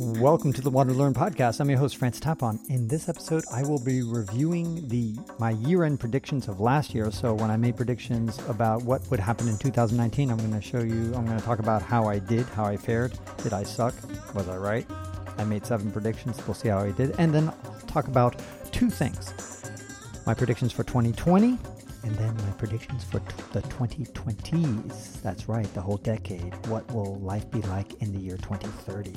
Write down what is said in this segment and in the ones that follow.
Welcome to the WanderLearn podcast. I'm your host, Francis Tapon. In this episode, I will be reviewing the my year-end predictions of last year. So when I made predictions about what would happen in 2019, I'm going to show you. I'm going to talk about how I did, how I fared. Did I suck? Was I right? I made seven predictions. We'll see how I did, and then I'll talk about two things: my predictions for 2020 and then my predictions for t- the 2020s. That's right, the whole decade. What will life be like in the year 2030?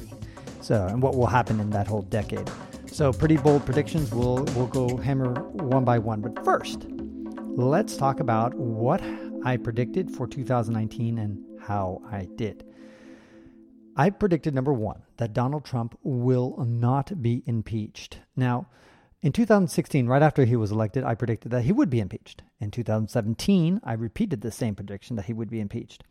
So, and what will happen in that whole decade? So, pretty bold predictions. We'll we'll go hammer one by one. But first, let's talk about what I predicted for 2019 and how I did. I predicted number one that Donald Trump will not be impeached. Now, in 2016, right after he was elected, I predicted that he would be impeached. In 2017, I repeated the same prediction that he would be impeached.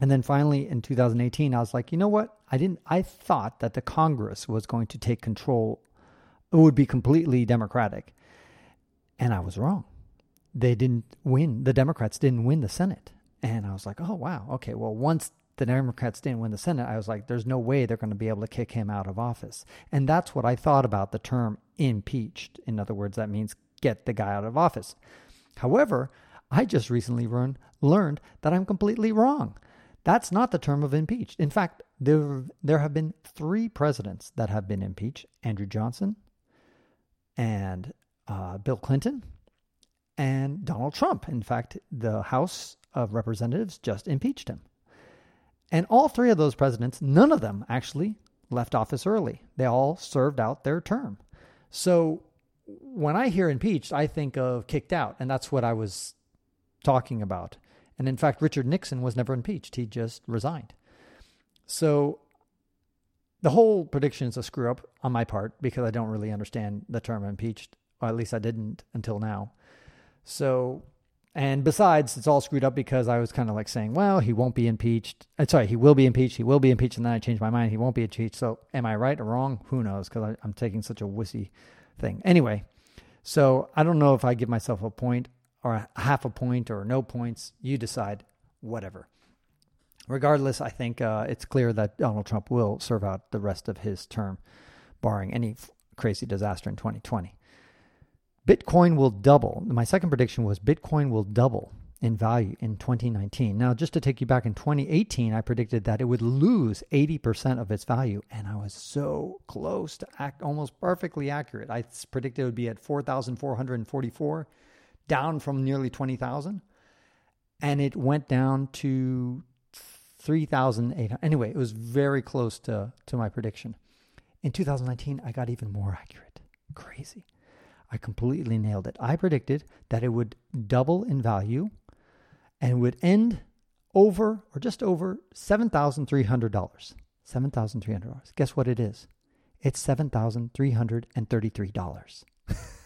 And then finally in 2018, I was like, you know what? I didn't I thought that the Congress was going to take control. It would be completely democratic. And I was wrong. They didn't win. The Democrats didn't win the Senate. And I was like, oh wow, okay. Well, once the Democrats didn't win the Senate, I was like, there's no way they're going to be able to kick him out of office. And that's what I thought about the term impeached. In other words, that means get the guy out of office. However, I just recently learned, learned that I'm completely wrong. That's not the term of impeached. In fact, there, there have been three presidents that have been impeached Andrew Johnson and uh, Bill Clinton and Donald Trump. In fact, the House of Representatives just impeached him. And all three of those presidents, none of them actually left office early. They all served out their term. So when I hear impeached, I think of kicked out, and that's what I was talking about. And in fact, Richard Nixon was never impeached, he just resigned. So the whole prediction is a screw up on my part because I don't really understand the term impeached, or at least I didn't until now. So and besides, it's all screwed up because I was kind of like saying, well, he won't be impeached. Uh, sorry, he will be impeached. He will be impeached. And then I changed my mind. He won't be impeached. So am I right or wrong? Who knows? Because I'm taking such a wussy thing. Anyway, so I don't know if I give myself a point or half a point or no points. You decide, whatever. Regardless, I think uh, it's clear that Donald Trump will serve out the rest of his term, barring any f- crazy disaster in 2020. Bitcoin will double. My second prediction was Bitcoin will double in value in 2019. Now, just to take you back in 2018, I predicted that it would lose 80% of its value, and I was so close to act almost perfectly accurate. I predicted it would be at 4,444, down from nearly 20,000, and it went down to 3,800. Anyway, it was very close to, to my prediction. In 2019, I got even more accurate. Crazy. I completely nailed it. I predicted that it would double in value and would end over or just over $7,300. $7,300. Guess what it is? It's $7,333.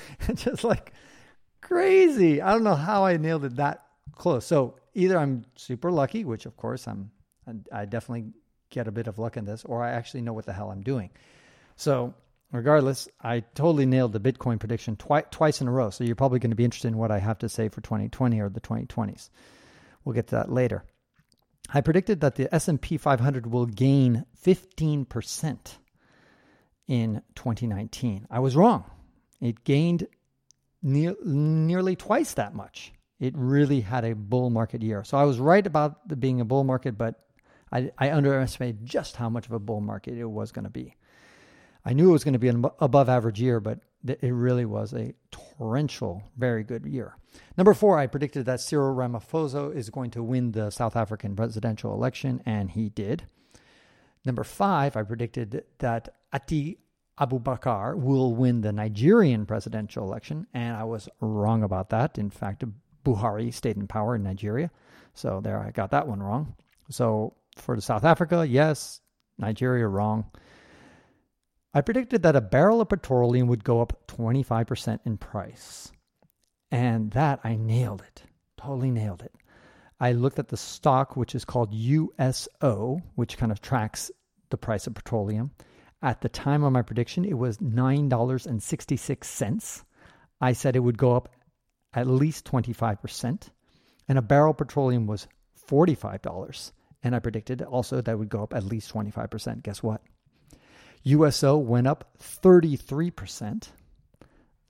just like crazy. I don't know how I nailed it that close. So either I'm super lucky, which of course I'm, I definitely get a bit of luck in this, or I actually know what the hell I'm doing. So regardless, I totally nailed the Bitcoin prediction twi- twice in a row. So you're probably going to be interested in what I have to say for 2020 or the 2020s. We'll get to that later. I predicted that the S&P 500 will gain 15% in 2019. I was wrong. It gained ne- nearly twice that much. It really had a bull market year. So I was right about the being a bull market, but I, I underestimated just how much of a bull market it was going to be. I knew it was going to be an above average year, but it really was a torrential, very good year. Number four, I predicted that Cyril Ramaphosa is going to win the South African presidential election, and he did. Number five, I predicted that Ati Abubakar will win the Nigerian presidential election, and I was wrong about that. In fact, Buhari stayed in power in Nigeria, so there I got that one wrong. So for South Africa, yes, Nigeria wrong. I predicted that a barrel of petroleum would go up 25% in price. And that I nailed it. Totally nailed it. I looked at the stock, which is called USO, which kind of tracks the price of petroleum. At the time of my prediction, it was $9.66. I said it would go up at least 25%. And a barrel petroleum was $45. And I predicted also that would go up at least 25%. Guess what? USO went up 33%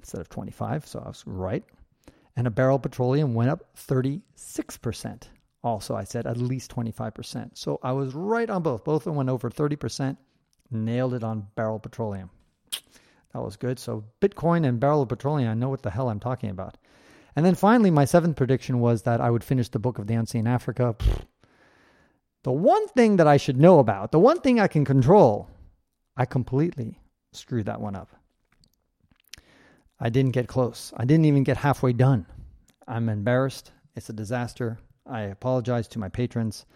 instead of 25, so I was right. And a barrel petroleum went up 36%. Also, I said at least 25%. So I was right on both. Both of them went over 30%. Nailed it on barrel petroleum. That was good. So Bitcoin and barrel of petroleum, I know what the hell I'm talking about. And then finally, my seventh prediction was that I would finish the book of the Unseen Africa. The one thing that I should know about, the one thing I can control, I completely screwed that one up. I didn't get close. I didn't even get halfway done. I'm embarrassed. It's a disaster. I apologize to my patrons.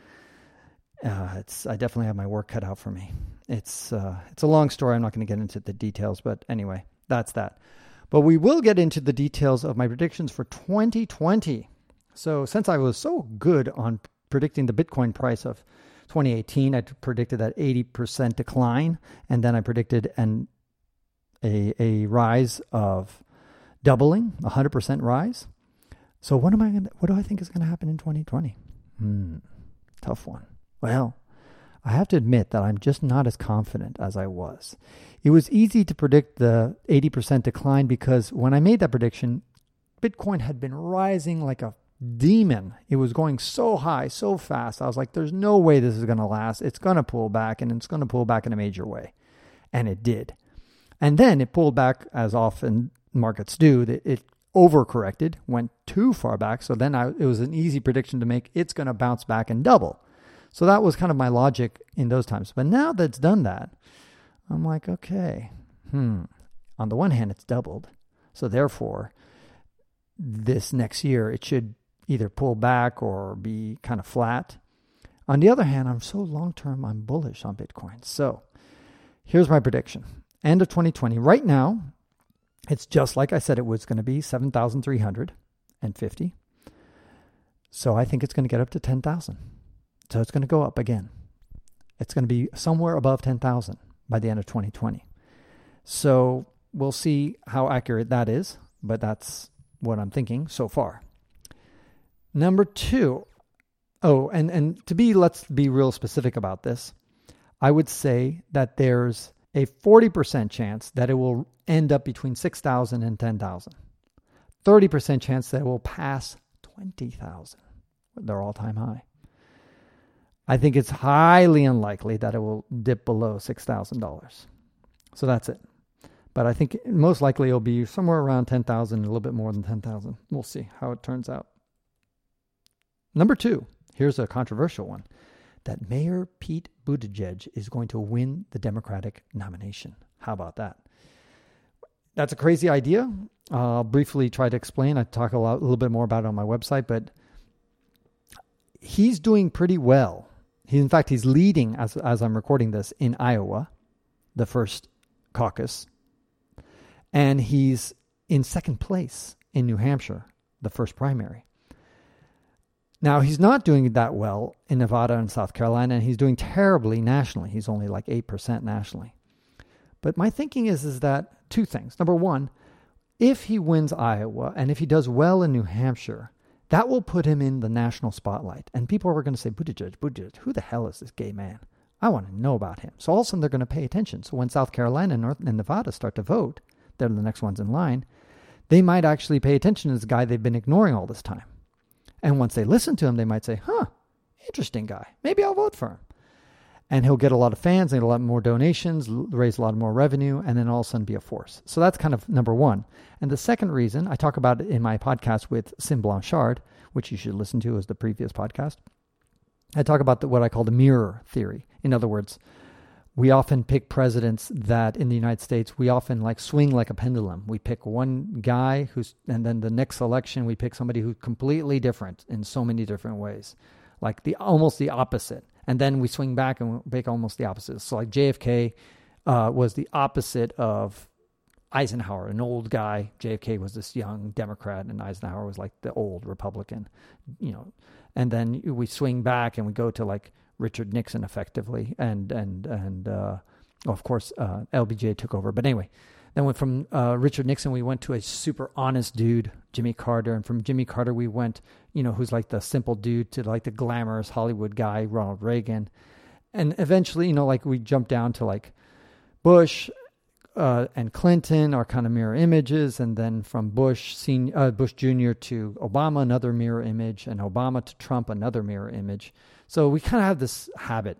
Uh, it's I definitely have my work cut out for me. It's uh, it's a long story. I'm not going to get into the details, but anyway, that's that. But we will get into the details of my predictions for 2020. So since I was so good on predicting the Bitcoin price of 2018, I predicted that 80% decline, and then I predicted an a a rise of doubling, 100% rise. So what am I going what do I think is going to happen in 2020? Hmm, tough one. Well, I have to admit that I'm just not as confident as I was. It was easy to predict the 80% decline because when I made that prediction, Bitcoin had been rising like a demon. It was going so high, so fast. I was like, there's no way this is going to last. It's going to pull back and it's going to pull back in a major way. And it did. And then it pulled back, as often markets do. It overcorrected, went too far back. So then I, it was an easy prediction to make. It's going to bounce back and double. So that was kind of my logic in those times. But now that it's done that, I'm like, okay, hmm. On the one hand, it's doubled. So therefore, this next year, it should either pull back or be kind of flat. On the other hand, I'm so long term, I'm bullish on Bitcoin. So here's my prediction end of 2020. Right now, it's just like I said it was going to be 7,350. So I think it's going to get up to 10,000. So it's going to go up again. It's going to be somewhere above 10,000 by the end of 2020. So we'll see how accurate that is, but that's what I'm thinking so far. Number two, oh, and, and to be, let's be real specific about this, I would say that there's a 40% chance that it will end up between 6,000 and 10,000. 30% chance that it will pass 20,000, their all time high. I think it's highly unlikely that it will dip below $6,000. So that's it. But I think most likely it'll be somewhere around 10,000, a little bit more than 10,000. We'll see how it turns out. Number two, here's a controversial one that Mayor Pete Buttigieg is going to win the Democratic nomination. How about that? That's a crazy idea. I'll briefly try to explain. I talk a, lot, a little bit more about it on my website, but he's doing pretty well he, in fact, he's leading as as I'm recording this in Iowa, the first caucus, and he's in second place in New Hampshire, the first primary. Now he's not doing that well in Nevada and South Carolina, and he's doing terribly nationally. He's only like eight percent nationally. But my thinking is is that two things. Number one, if he wins Iowa and if he does well in New Hampshire, that will put him in the national spotlight. And people are going to say, Buttigieg, Buttigieg, who the hell is this gay man? I want to know about him. So all of a sudden they're going to pay attention. So when South Carolina and North and Nevada start to vote, they're the next ones in line, they might actually pay attention to this guy they've been ignoring all this time. And once they listen to him, they might say, huh, interesting guy. Maybe I'll vote for him and he'll get a lot of fans and a lot more donations, raise a lot more revenue, and then all of a sudden be a force. So that's kind of number one. And the second reason, I talk about it in my podcast with Sim Blanchard, which you should listen to as the previous podcast. I talk about the, what I call the mirror theory. In other words, we often pick presidents that in the United States, we often like swing like a pendulum. We pick one guy who's, and then the next election, we pick somebody who's completely different in so many different ways, like the almost the opposite and then we swing back and make almost the opposite. So like JFK uh, was the opposite of Eisenhower, an old guy. JFK was this young Democrat, and Eisenhower was like the old Republican, you know. And then we swing back and we go to like Richard Nixon, effectively, and and and uh, of course uh, LBJ took over. But anyway, Then went from uh, Richard Nixon, we went to a super honest dude, Jimmy Carter, and from Jimmy Carter we went, you know, who's like the simple dude to like the glamorous Hollywood guy, Ronald Reagan, and eventually, you know, like we jumped down to like Bush uh, and Clinton are kind of mirror images, and then from Bush senior, uh, Bush Jr. to Obama, another mirror image, and Obama to Trump, another mirror image. So we kind of have this habit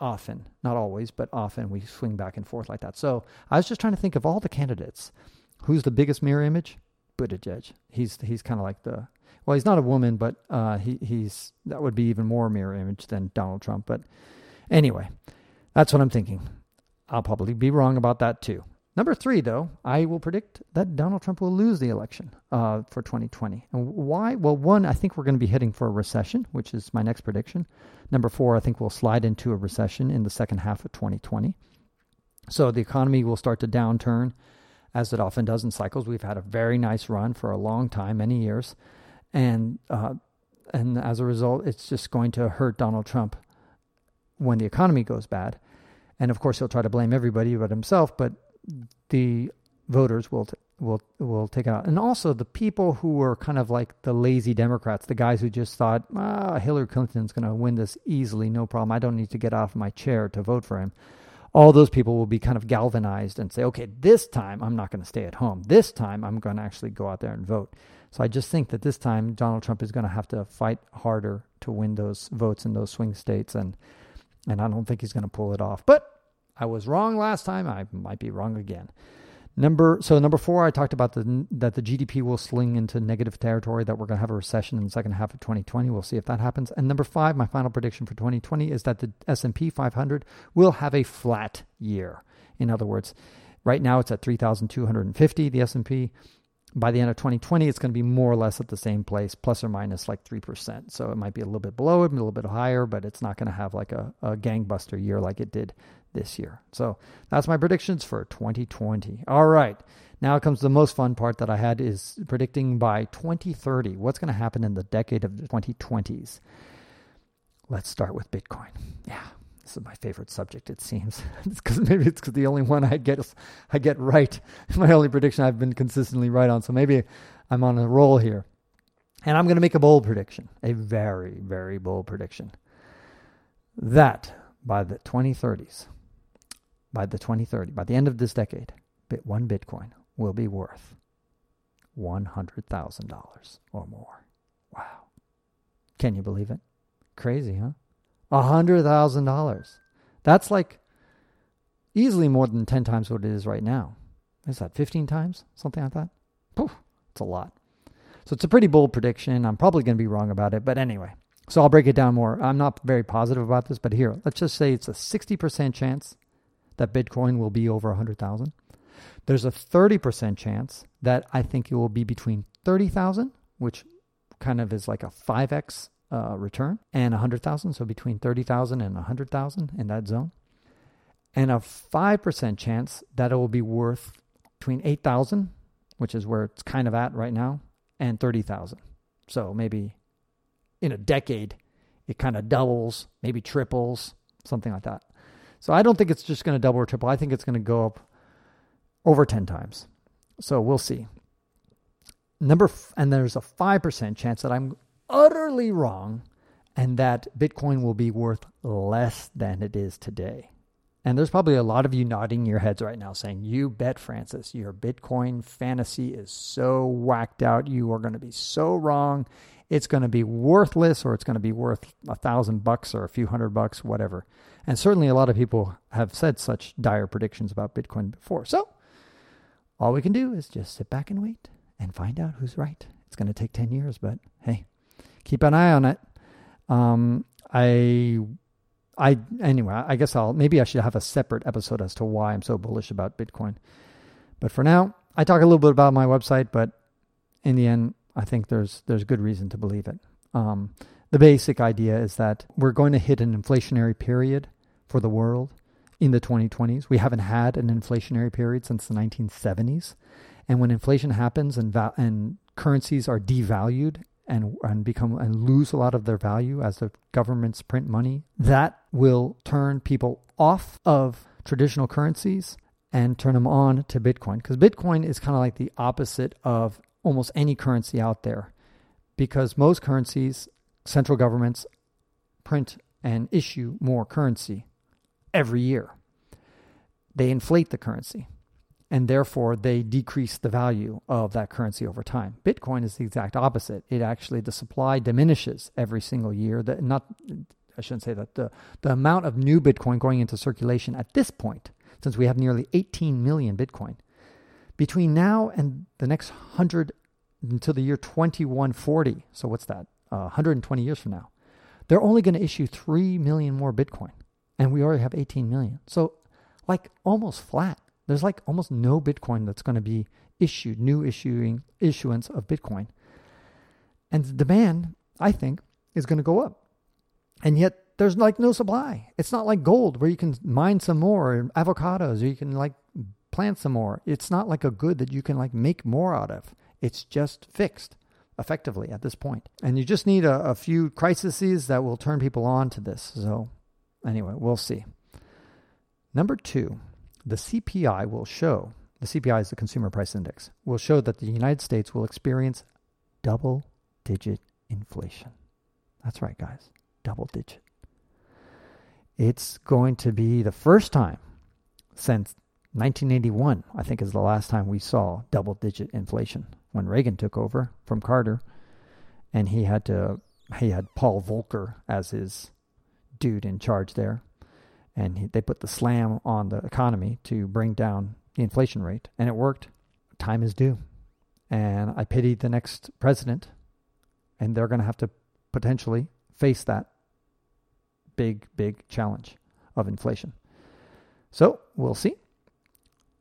often, not always, but often we swing back and forth like that. So I was just trying to think of all the candidates, who's the biggest mirror image? Buttigieg. He's he's kind of like the well, he's not a woman, but uh, he he's that would be even more mirror image than Donald Trump. But anyway, that's what I'm thinking. I'll probably be wrong about that too. Number three, though, I will predict that Donald Trump will lose the election uh, for 2020. And why? Well, one, I think we're going to be heading for a recession, which is my next prediction. Number four, I think we'll slide into a recession in the second half of 2020. So the economy will start to downturn, as it often does in cycles. We've had a very nice run for a long time, many years, and uh, and as a result, it's just going to hurt Donald Trump when the economy goes bad. And of course, he'll try to blame everybody but himself. But the voters will t- will will take it out, and also the people who were kind of like the lazy Democrats, the guys who just thought, ah, Hillary Clinton's going to win this easily, no problem. I don't need to get off my chair to vote for him. All those people will be kind of galvanized and say, okay, this time I'm not going to stay at home. This time I'm going to actually go out there and vote. So I just think that this time Donald Trump is going to have to fight harder to win those votes in those swing states, and and I don't think he's going to pull it off. But I was wrong last time. I might be wrong again. Number so number four, I talked about the that the GDP will sling into negative territory. That we're going to have a recession in the second half of 2020. We'll see if that happens. And number five, my final prediction for 2020 is that the S&P 500 will have a flat year. In other words, right now it's at 3,250. The S&P by the end of 2020, it's going to be more or less at the same place, plus or minus like 3%. So it might be a little bit below it, a little bit higher, but it's not going to have like a, a gangbuster year like it did this year. So that's my predictions for 2020. All right. Now comes the most fun part that I had is predicting by 2030 what's going to happen in the decade of the 2020s. Let's start with Bitcoin. Yeah, this is my favorite subject. It seems it's because maybe it's cause the only one I get I get right. My only prediction I've been consistently right on. So maybe I'm on a roll here, and I'm going to make a bold prediction, a very very bold prediction that by the 2030s by the 2030, by the end of this decade, bit one Bitcoin will be worth $100,000 or more. Wow. Can you believe it? Crazy, huh? $100,000. That's like easily more than 10 times what it is right now. Is that 15 times? Something like that? Poof, it's a lot. So it's a pretty bold prediction. I'm probably going to be wrong about it, but anyway. So I'll break it down more. I'm not very positive about this, but here, let's just say it's a 60% chance that Bitcoin will be over 100,000. There's a 30% chance that I think it will be between 30,000, which kind of is like a 5x uh, return, and 100,000, so between 30,000 and 100,000 in that zone. And a 5% chance that it will be worth between 8,000, which is where it's kind of at right now, and 30,000. So maybe in a decade, it kind of doubles, maybe triples, something like that. So I don't think it's just going to double or triple. I think it's going to go up over 10 times. So we'll see. Number f- and there's a 5% chance that I'm utterly wrong and that Bitcoin will be worth less than it is today. And there's probably a lot of you nodding your heads right now saying, You bet, Francis, your Bitcoin fantasy is so whacked out. You are going to be so wrong. It's going to be worthless or it's going to be worth a thousand bucks or a few hundred bucks, whatever. And certainly a lot of people have said such dire predictions about Bitcoin before. So all we can do is just sit back and wait and find out who's right. It's going to take 10 years, but hey, keep an eye on it. Um, I, I, anyway, I guess I'll, maybe I should have a separate episode as to why I'm so bullish about Bitcoin. But for now, I talk a little bit about my website, but in the end, I think there's, there's good reason to believe it. Um, the basic idea is that we're going to hit an inflationary period for the world in the 2020s. We haven't had an inflationary period since the 1970s. And when inflation happens and va- and currencies are devalued and and become and lose a lot of their value as the governments print money, that will turn people off of traditional currencies and turn them on to Bitcoin because Bitcoin is kind of like the opposite of almost any currency out there because most currencies, central governments print and issue more currency every year. They inflate the currency and therefore they decrease the value of that currency over time. Bitcoin is the exact opposite. It actually the supply diminishes every single year. That not I shouldn't say that the the amount of new Bitcoin going into circulation at this point, since we have nearly 18 million Bitcoin, between now and the next hundred until the year 2140. So what's that? Uh, 120 years from now, they're only going to issue three million more Bitcoin, and we already have 18 million. So like almost flat there's like almost no Bitcoin that's going to be issued, new issuing issuance of Bitcoin. And the demand, I think, is going to go up. And yet there's like no supply. It's not like gold where you can mine some more or avocados or you can like plant some more. It's not like a good that you can like make more out of. It's just fixed effectively at this point. And you just need a, a few crises that will turn people on to this. So anyway, we'll see. Number two, the CPI will show, the CPI is the Consumer Price Index, will show that the United States will experience double digit inflation. That's right, guys, double digit. It's going to be the first time since 1981, I think, is the last time we saw double digit inflation when Reagan took over from Carter and he had to he had Paul Volcker as his dude in charge there and he, they put the slam on the economy to bring down the inflation rate, and it worked. Time is due. And I pity the next president, and they're going to have to potentially face that big, big challenge of inflation. So we'll see.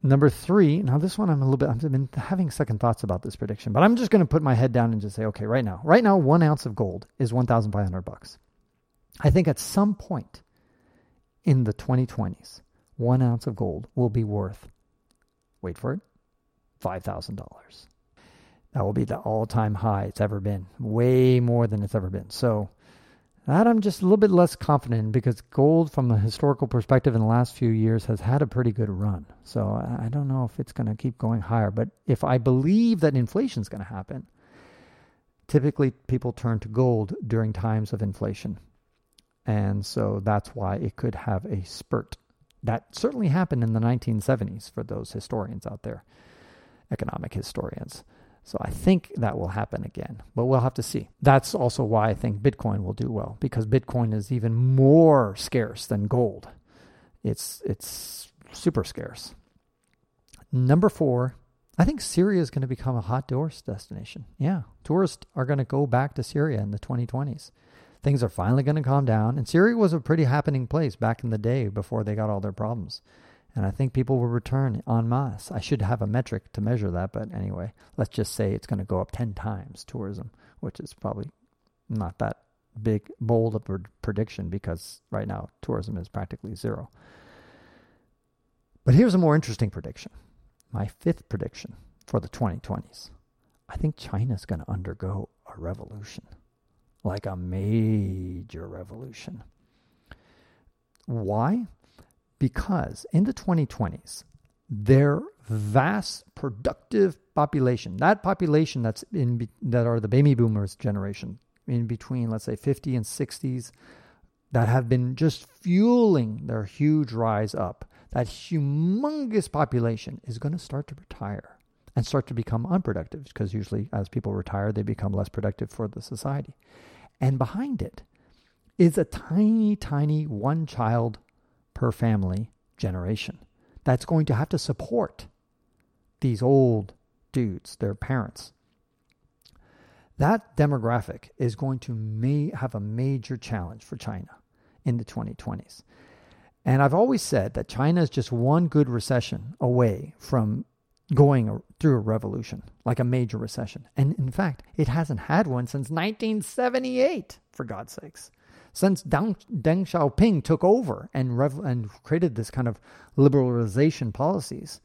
Number three, now this one I'm a little bit, I've been having second thoughts about this prediction, but I'm just going to put my head down and just say, okay, right now, right now, one ounce of gold is 1,500 bucks. I think at some point in the 2020s, one ounce of gold will be worth, wait for it, $5,000. That will be the all time high it's ever been, way more than it's ever been. So, that I'm just a little bit less confident in because gold, from a historical perspective, in the last few years has had a pretty good run. So, I don't know if it's going to keep going higher. But if I believe that inflation is going to happen, typically people turn to gold during times of inflation. And so that's why it could have a spurt. That certainly happened in the 1970s for those historians out there, economic historians. So I think that will happen again, but we'll have to see. That's also why I think Bitcoin will do well because Bitcoin is even more scarce than gold. It's it's super scarce. Number 4, I think Syria is going to become a hot tourist destination. Yeah, tourists are going to go back to Syria in the 2020s things are finally going to calm down. And Syria was a pretty happening place back in the day before they got all their problems. And I think people will return en masse. I should have a metric to measure that, but anyway, let's just say it's going to go up 10 times tourism, which is probably not that big, bold of a prediction because right now tourism is practically zero. But here's a more interesting prediction. My fifth prediction for the 2020s. I think China's going to undergo a revolution like a major revolution. Why? Because in the 2020s, their vast productive population, that population that's in that are the baby boomers generation, in between let's say 50 and 60s, that have been just fueling their huge rise up, that humongous population is going to start to retire and start to become unproductive because usually as people retire, they become less productive for the society. And behind it is a tiny, tiny one child per family generation that's going to have to support these old dudes, their parents. That demographic is going to may have a major challenge for China in the 2020s. And I've always said that China is just one good recession away from going through a revolution, like a major recession. And in fact, it hasn't had one since 1978, for God's sakes. Since Deng, Deng Xiaoping took over and, rev- and created this kind of liberalization policies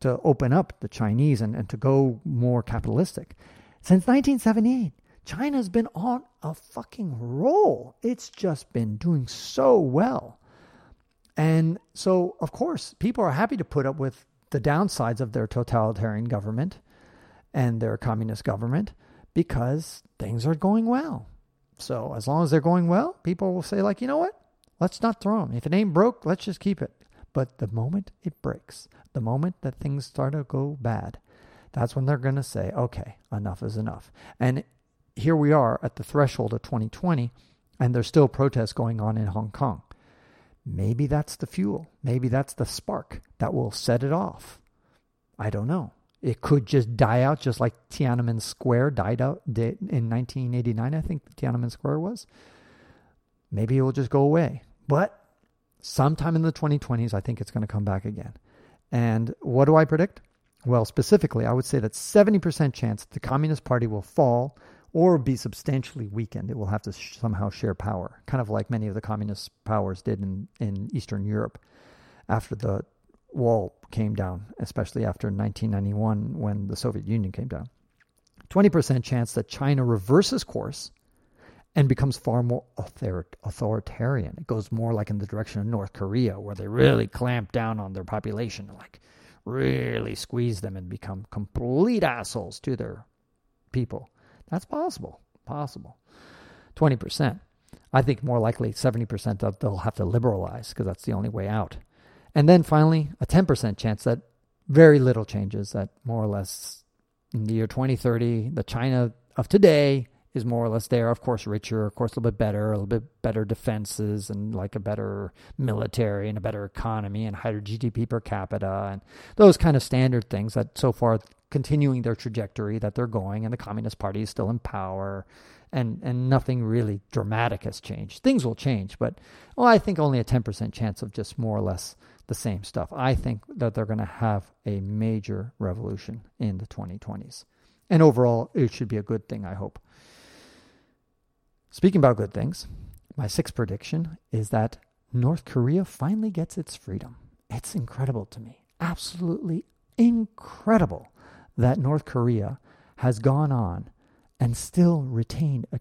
to open up the Chinese and, and to go more capitalistic. Since 1978, China's been on a fucking roll. It's just been doing so well. And so, of course, people are happy to put up with the downsides of their totalitarian government and their communist government because things are going well. So, as long as they're going well, people will say, like, you know what? Let's not throw them. If it ain't broke, let's just keep it. But the moment it breaks, the moment that things start to go bad, that's when they're going to say, okay, enough is enough. And here we are at the threshold of 2020, and there's still protests going on in Hong Kong. Maybe that's the fuel. Maybe that's the spark that will set it off. I don't know. It could just die out, just like Tiananmen Square died out in 1989, I think Tiananmen Square was. Maybe it will just go away. But sometime in the 2020s, I think it's going to come back again. And what do I predict? Well, specifically, I would say that 70% chance the Communist Party will fall or be substantially weakened. It will have to sh- somehow share power, kind of like many of the communist powers did in, in Eastern Europe after the wall came down, especially after 1991 when the Soviet Union came down. 20% chance that China reverses course and becomes far more author- authoritarian. It goes more like in the direction of North Korea, where they really clamp down on their population, like really squeeze them and become complete assholes to their people. That's possible. Possible. 20%. I think more likely 70% that they'll have to liberalize because that's the only way out. And then finally, a 10% chance that very little changes, that more or less in the year 2030, the China of today is more or less there. Of course, richer, of course, a little bit better, a little bit better defenses, and like a better military and a better economy and higher GDP per capita, and those kind of standard things that so far continuing their trajectory that they're going, and the Communist Party is still in power, and and nothing really dramatic has changed. Things will change, but well, I think only a ten percent chance of just more or less the same stuff. I think that they're going to have a major revolution in the 2020s. And overall, it should be a good thing, I hope. Speaking about good things, my sixth prediction is that North Korea finally gets its freedom. It's incredible to me. Absolutely incredible that North Korea has gone on and still retained a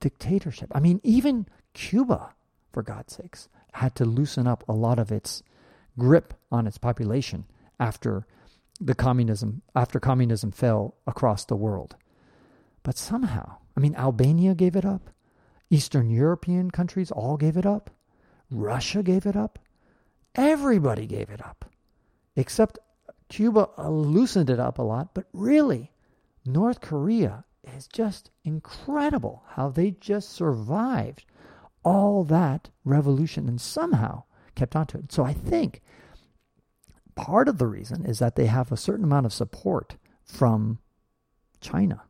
dictatorship. I mean, even Cuba, for God's sakes, had to loosen up a lot of its grip on its population after the communism after communism fell across the world. But somehow, I mean Albania gave it up. Eastern European countries all gave it up. Russia gave it up. Everybody gave it up. Except Cuba loosened it up a lot, but really, North Korea is just incredible how they just survived all that revolution and somehow kept on to it. So I think part of the reason is that they have a certain amount of support from China.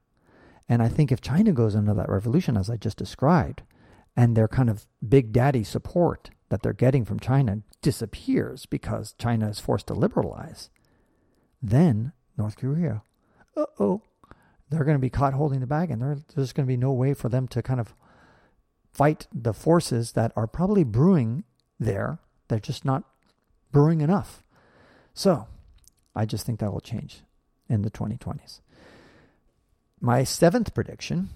And I think if China goes into that revolution, as I just described, and their kind of big daddy support that they're getting from China disappears because China is forced to liberalize, then North Korea, uh oh, they're going to be caught holding the bag, and there's going to be no way for them to kind of fight the forces that are probably brewing there. They're just not brewing enough. So I just think that will change in the 2020s. My seventh prediction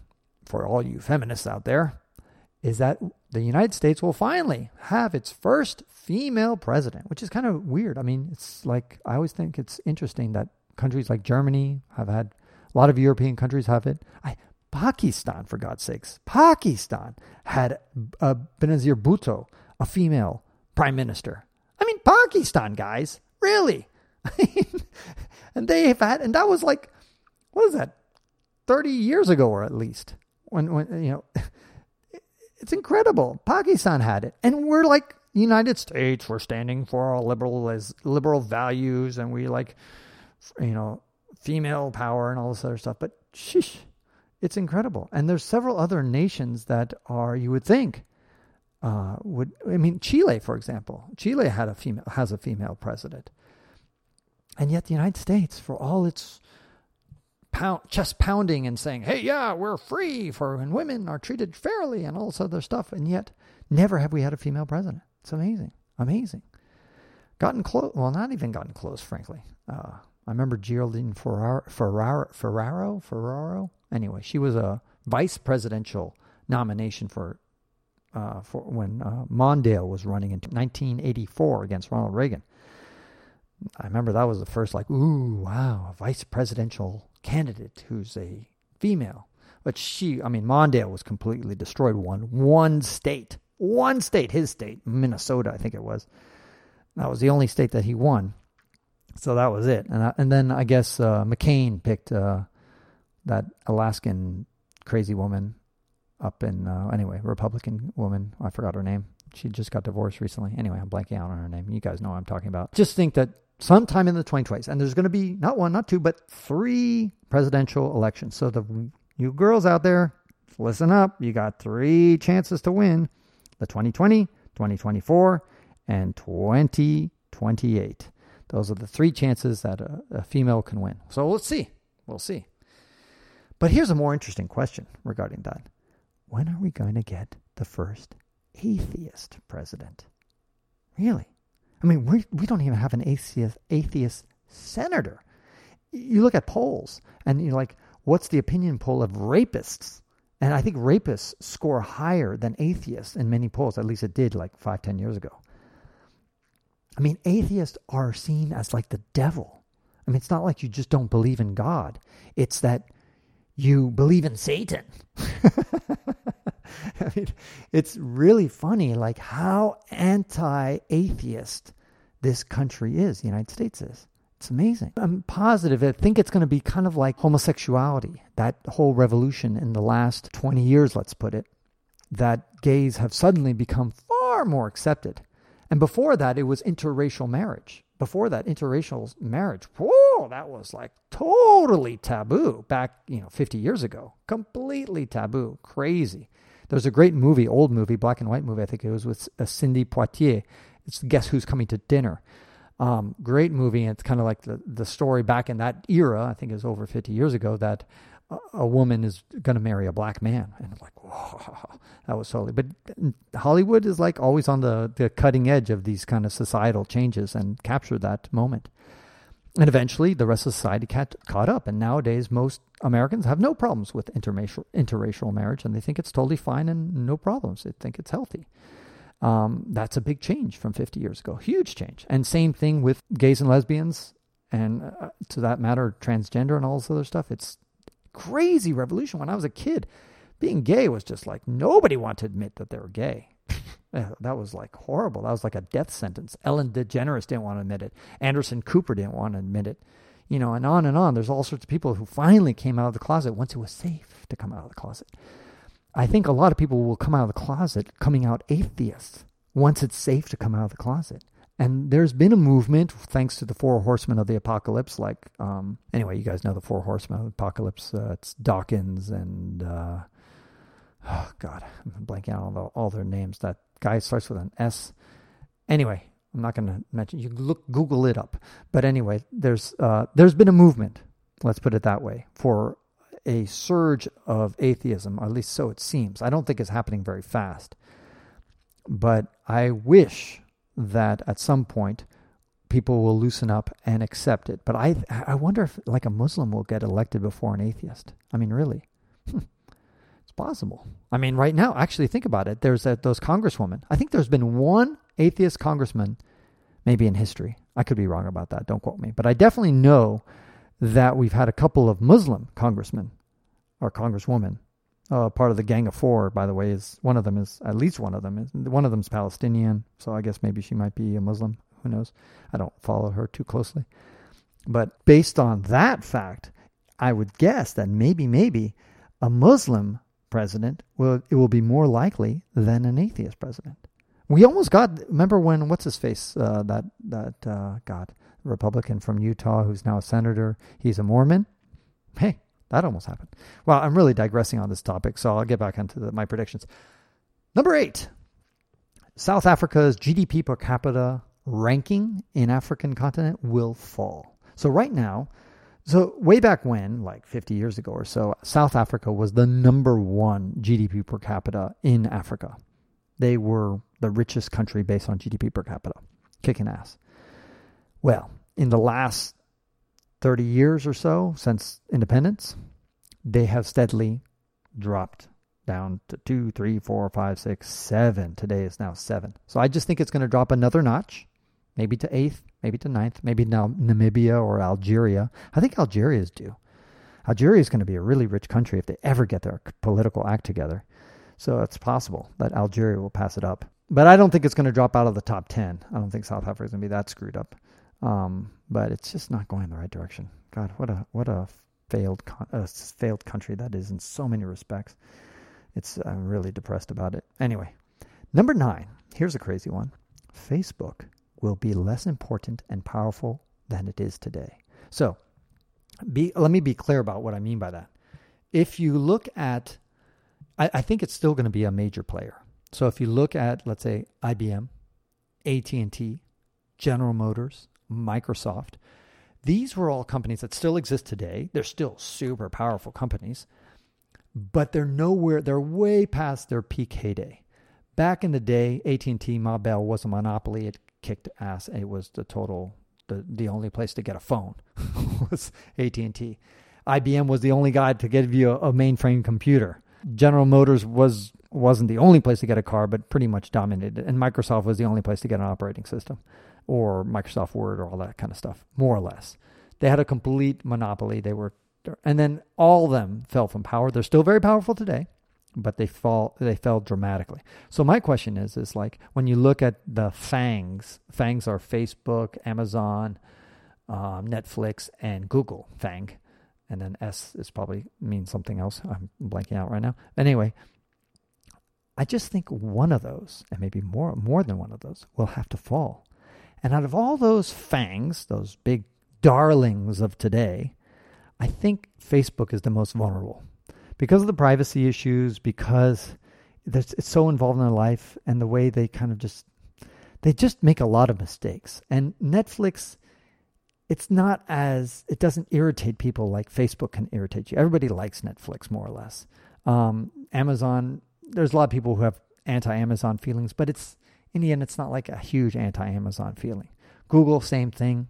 for all you feminists out there is that the United States will finally have its first female president, which is kind of weird. I mean, it's like I always think it's interesting that countries like Germany have had a lot of European countries have it. I, Pakistan, for God's sakes, Pakistan had uh, Benazir Bhutto, a female prime minister. I mean, Pakistan, guys, really. and they have had, and that was like, what is that, 30 years ago or at least when when you know it's incredible. Pakistan had it. And we're like united states we're standing for our liberal as liberal values and we like you know female power and all this other stuff. But shish it's incredible. And there's several other nations that are you would think uh, would i mean chile for example chile had a female has a female president and yet the united states for all its pound, chest pounding and saying, hey, yeah, we're free for and women are treated fairly and all this other stuff. And yet, never have we had a female president. It's amazing. Amazing. Gotten close. Well, not even gotten close, frankly. Uh, I remember Geraldine Ferraro, Ferraro, Ferraro. Anyway, she was a vice presidential nomination for uh, for when uh, Mondale was running in 1984 against Ronald Reagan. I remember that was the first like, ooh, wow, a vice presidential candidate who's a female. But she, I mean, Mondale was completely destroyed. Won one state, one state, his state, Minnesota, I think it was. That was the only state that he won. So that was it. And I, and then I guess uh, McCain picked uh, that Alaskan crazy woman up in uh, anyway Republican woman. I forgot her name. She just got divorced recently. Anyway, I'm blanking out on her name. You guys know what I'm talking about. Just think that sometime in the 2020s, and there's going to be not one, not two, but three presidential elections. So the you girls out there, listen up. You got three chances to win: the 2020, 2024, and 2028. Those are the three chances that a, a female can win. So let's see. We'll see. But here's a more interesting question regarding that. When are we going to get the first atheist president? Really? I mean, we we don't even have an atheist atheist senator. You look at polls, and you're like, what's the opinion poll of rapists? And I think rapists score higher than atheists in many polls. At least it did like five, ten years ago. I mean, atheists are seen as like the devil. I mean, it's not like you just don't believe in God. It's that you believe in Satan. I mean, it's really funny, like how anti atheist this country is, the United States is. It's amazing. I'm positive. I think it's going to be kind of like homosexuality, that whole revolution in the last 20 years, let's put it, that gays have suddenly become far more accepted. And before that, it was interracial marriage. Before that, interracial marriage, whoa, that was like totally taboo back, you know, 50 years ago. Completely taboo. Crazy. There's a great movie, old movie, black and white movie, I think it was with uh, Sidney Poitier. It's Guess Who's Coming to Dinner. Um, great movie. And it's kind of like the, the story back in that era, I think it was over 50 years ago, that a woman is going to marry a black man. And I'm like, whoa, that was totally. But Hollywood is like always on the, the cutting edge of these kind of societal changes and captured that moment. And eventually the rest of society cat, caught up. And nowadays, most Americans have no problems with interracial, interracial marriage and they think it's totally fine and no problems. They think it's healthy. Um, that's a big change from 50 years ago. Huge change. And same thing with gays and lesbians and uh, to that matter, transgender and all this other stuff. It's crazy revolution. When I was a kid, being gay was just like nobody wanted to admit that they were gay. That was like horrible. That was like a death sentence. Ellen DeGeneres didn't want to admit it. Anderson Cooper didn't want to admit it. You know, and on and on. There's all sorts of people who finally came out of the closet once it was safe to come out of the closet. I think a lot of people will come out of the closet coming out atheists once it's safe to come out of the closet. And there's been a movement thanks to the four horsemen of the apocalypse. Like, um, anyway, you guys know the four horsemen of the apocalypse. Uh, it's Dawkins and, uh, oh God, I'm blanking out on all, all their names. That guy starts with an S. Anyway, I'm not going to mention. You look, Google it up. But anyway, there's uh, there's been a movement. Let's put it that way for a surge of atheism, or at least so it seems. I don't think it's happening very fast, but I wish that at some point people will loosen up and accept it. But I I wonder if like a Muslim will get elected before an atheist. I mean, really, possible. I mean, right now, actually, think about it. There's a, those congresswomen. I think there's been one atheist congressman, maybe in history. I could be wrong about that. Don't quote me. But I definitely know that we've had a couple of Muslim congressmen or congresswomen uh, part of the Gang of Four, by the way, is one of them is at least one of them is one of them's Palestinian. So I guess maybe she might be a Muslim. Who knows? I don't follow her too closely. But based on that fact, I would guess that maybe, maybe a Muslim president will it will be more likely than an atheist president. We almost got. Remember when what's his face? Uh, that that uh, Republican from Utah who's now a senator. He's a Mormon. Hey, that almost happened. Well, I'm really digressing on this topic, so I'll get back into the, my predictions. Number eight South Africa's GDP per capita ranking in African continent will fall. So, right now, so way back when, like 50 years ago or so, South Africa was the number one GDP per capita in Africa. They were the richest country based on GDP per capita, kicking ass. Well, in the last 30 years or so since independence, they have steadily dropped down to two, three, four, five, six, seven. Today is now seven. So I just think it's going to drop another notch, maybe to eighth, maybe to ninth, maybe now Namibia or Algeria. I think Algeria is due. Algeria is going to be a really rich country if they ever get their political act together. So it's possible that Algeria will pass it up. But I don't think it's going to drop out of the top 10. I don't think South Africa is going to be that screwed up. Um, but it's just not going in the right direction. God, what a what a failed uh, failed country that is in so many respects. It's I'm really depressed about it. Anyway, number 9. Here's a crazy one. Facebook will be less important and powerful than it is today. So, be, let me be clear about what I mean by that. If you look at, I, I think it's still going to be a major player. So if you look at, let's say, IBM, AT&T, General Motors, Microsoft, these were all companies that still exist today. They're still super powerful companies, but they're nowhere. They're way past their peak heyday. Back in the day, AT&T, Ma Bell was a monopoly. It kicked ass. It was the total the, the only place to get a phone was AT&T. IBM was the only guy to give you a, a mainframe computer. General Motors was wasn't the only place to get a car, but pretty much dominated. And Microsoft was the only place to get an operating system, or Microsoft Word, or all that kind of stuff, more or less. They had a complete monopoly. They were, and then all of them fell from power. They're still very powerful today, but they fall they fell dramatically. So my question is is like when you look at the FANGs, FANGs are Facebook, Amazon, um, Netflix, and Google FANG, and then S is probably means something else. I'm blanking out right now. Anyway, I just think one of those, and maybe more more than one of those, will have to fall. And out of all those FANGs, those big darlings of today, I think Facebook is the most vulnerable because of the privacy issues, because it's so involved in their life and the way they kind of just they just make a lot of mistakes. And Netflix, it's not as it doesn't irritate people like Facebook can irritate you. Everybody likes Netflix more or less. Um, Amazon, there's a lot of people who have anti-Amazon feelings, but it's in the end, it's not like a huge anti-Amazon feeling. Google, same thing.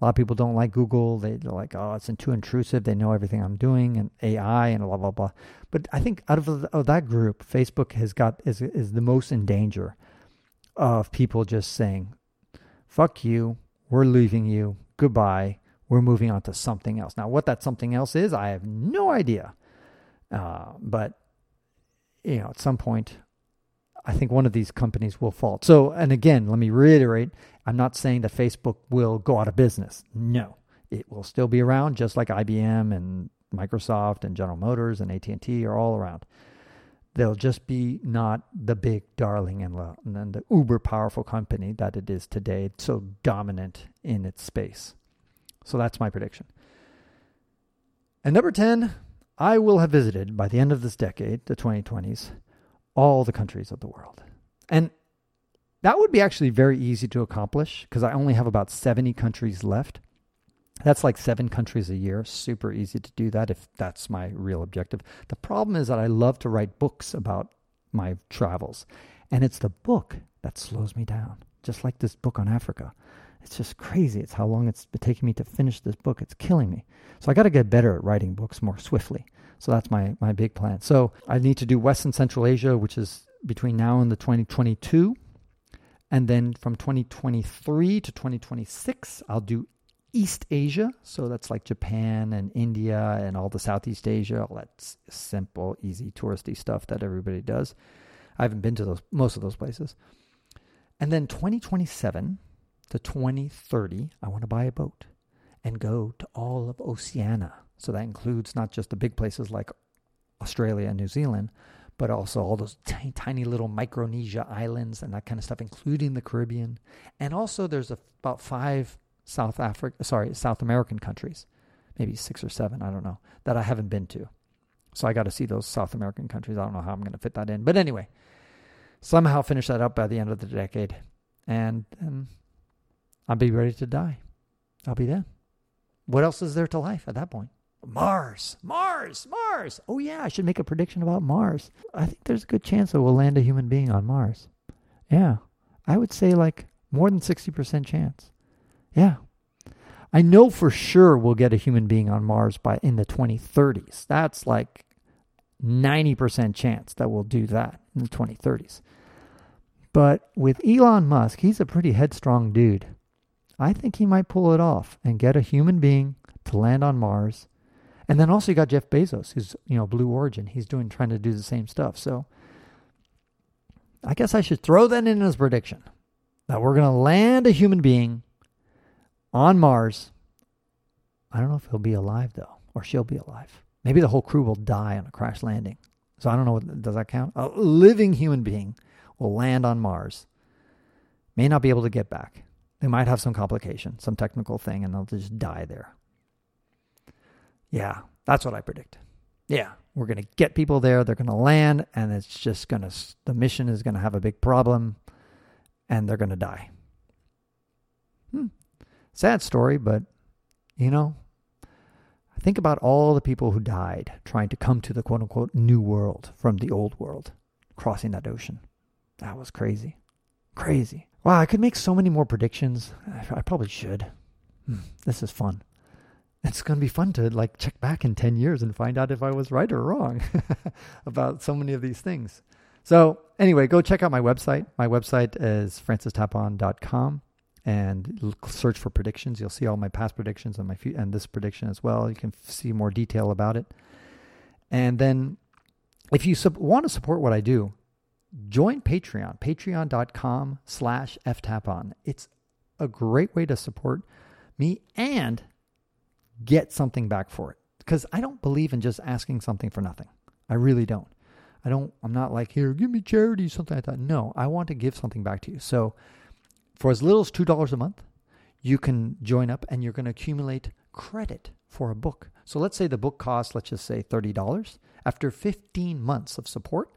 A lot of people don't like Google. They, are like, oh, it's too intrusive. They know everything I'm doing and AI and blah blah blah. But I think out of, the, of that group, Facebook has got is is the most in danger of people just saying, "Fuck you. We're leaving you. Goodbye. We're moving on to something else." Now, what that something else is, I have no idea. Uh, but you know, at some point, I think one of these companies will fall. So, and again, let me reiterate I'm not saying that Facebook will go out of business. No, it will still be around, just like IBM and Microsoft and General Motors and AT&T are all around. They'll just be not the big darling and, and the uber powerful company that it is today, so dominant in its space. So that's my prediction. And number 10, I will have visited by the end of this decade, the 2020s, all the countries of the world. And that would be actually very easy to accomplish because I only have about 70 countries left. That's like seven countries a year. Super easy to do that if that's my real objective. The problem is that I love to write books about my travels, and it's the book that slows me down, just like this book on Africa. It's just crazy. It's how long it's been taking me to finish this book. It's killing me. So I got to get better at writing books more swiftly. So that's my my big plan. So I need to do West and Central Asia, which is between now and the 2022. And then from 2023 to 2026, I'll do East Asia. So that's like Japan and India and all the Southeast Asia, all that simple, easy touristy stuff that everybody does. I haven't been to those most of those places. And then 2027 to 2030, I want to buy a boat and go to all of Oceania. So that includes not just the big places like Australia and New Zealand, but also all those tiny, tiny little Micronesia islands and that kind of stuff, including the Caribbean. And also, there's a, about five South Africa, sorry, South American countries, maybe six or seven, I don't know, that I haven't been to. So I got to see those South American countries. I don't know how I'm going to fit that in, but anyway, somehow finish that up by the end of the decade, and then I'll be ready to die. I'll be dead. What else is there to life at that point? Mars, Mars, Mars. Oh, yeah, I should make a prediction about Mars. I think there's a good chance that we'll land a human being on Mars. Yeah, I would say like more than 60% chance. Yeah. I know for sure we'll get a human being on Mars by in the 2030s. That's like 90% chance that we'll do that in the 2030s. But with Elon Musk, he's a pretty headstrong dude. I think he might pull it off and get a human being to land on Mars. And then also you got Jeff Bezos, who's, you know, Blue Origin. He's doing trying to do the same stuff. So I guess I should throw that in as prediction that we're going to land a human being on Mars. I don't know if he'll be alive though, or she'll be alive. Maybe the whole crew will die on a crash landing. So I don't know. Does that count? A living human being will land on Mars. May not be able to get back. They might have some complication, some technical thing, and they'll just die there. Yeah, that's what I predict. Yeah, we're going to get people there. They're going to land, and it's just going to, the mission is going to have a big problem, and they're going to die. Hmm. Sad story, but, you know, I think about all the people who died trying to come to the quote unquote new world from the old world, crossing that ocean. That was crazy. Crazy. Wow, I could make so many more predictions. I probably should. Hmm. This is fun it's going to be fun to like check back in 10 years and find out if I was right or wrong about so many of these things. So, anyway, go check out my website. My website is francistapon.com and search for predictions. You'll see all my past predictions and my and this prediction as well. You can see more detail about it. And then if you sub- want to support what I do, join Patreon, patreon.com slash ftapon. It's a great way to support me and get something back for it. Because I don't believe in just asking something for nothing. I really don't. I don't, I'm not like, here, give me charity, something like that. No, I want to give something back to you. So for as little as $2 a month, you can join up and you're going to accumulate credit for a book. So let's say the book costs, let's just say $30. After 15 months of support,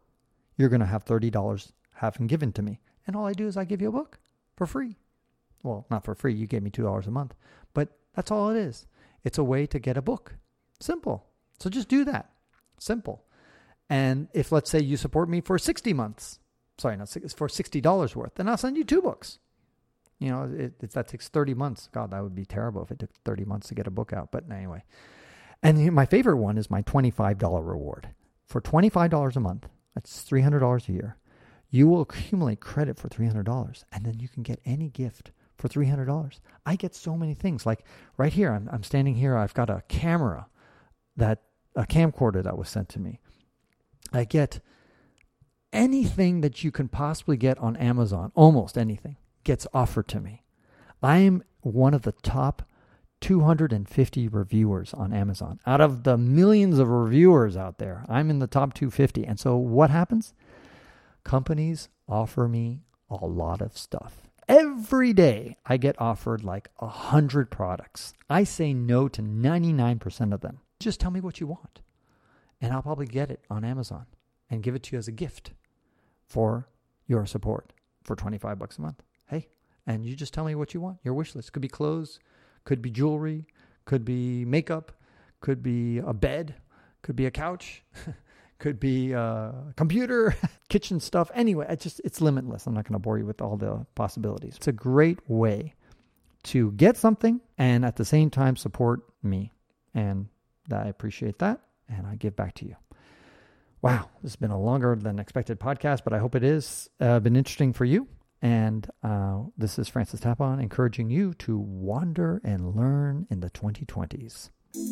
you're going to have $30 having given to me. And all I do is I give you a book for free. Well, not for free. You gave me $2 a month, but that's all it is. It's a way to get a book. Simple. So just do that. Simple. And if let's say you support me for 60 months, sorry, not for $60 worth, then I'll send you two books. You know, it, it, that takes 30 months. God, that would be terrible if it took 30 months to get a book out. But anyway. And my favorite one is my $25 reward. For $25 a month, that's $300 a year, you will accumulate credit for $300 and then you can get any gift for $300. I get so many things. Like right here, I'm, I'm standing here, I've got a camera that, a camcorder that was sent to me. I get anything that you can possibly get on Amazon, almost anything, gets offered to me. I am one of the top 250 reviewers on Amazon. Out of the millions of reviewers out there, I'm in the top 250. And so what happens? Companies offer me a lot of stuff. Every day I get offered like a hundred products. I say no to 99% of them. Just tell me what you want. And I'll probably get it on Amazon and give it to you as a gift for your support for 25 bucks a month. Hey, and you just tell me what you want. Your wish list could be clothes, could be jewelry, could be makeup, could be a bed, could be a couch. could be a computer, kitchen stuff. Anyway, it's just it's limitless. I'm not going to bore you with all the possibilities. It's a great way to get something and at the same time support me. And I appreciate that and I give back to you. Wow, this has been a longer than expected podcast, but I hope it is uh, been interesting for you. And uh, this is Francis Tapon encouraging you to wander and learn in the 2020s.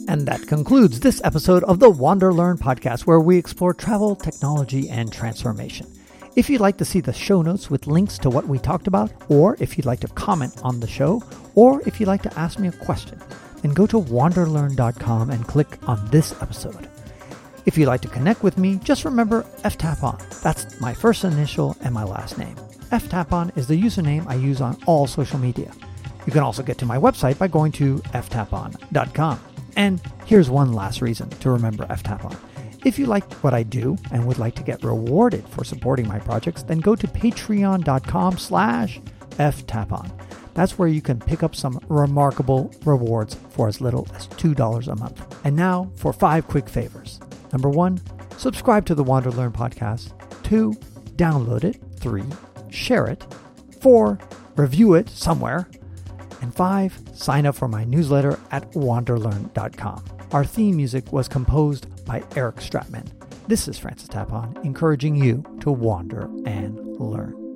And that concludes this episode of the WanderLearn podcast, where we explore travel, technology, and transformation. If you'd like to see the show notes with links to what we talked about, or if you'd like to comment on the show, or if you'd like to ask me a question, then go to wanderlearn.com and click on this episode. If you'd like to connect with me, just remember ftapon. That's my first initial and my last name. ftapon is the username I use on all social media. You can also get to my website by going to ftapon.com. And here's one last reason to remember ftapon. If you like what I do and would like to get rewarded for supporting my projects, then go to patreon.com slash ftapon. That's where you can pick up some remarkable rewards for as little as $2 a month. And now for five quick favors. Number one, subscribe to the WanderLearn podcast. Two, download it. Three, share it. Four, review it somewhere. And five, sign up for my newsletter at wanderlearn.com. Our theme music was composed by Eric Stratman. This is Francis Tapon, encouraging you to wander and learn.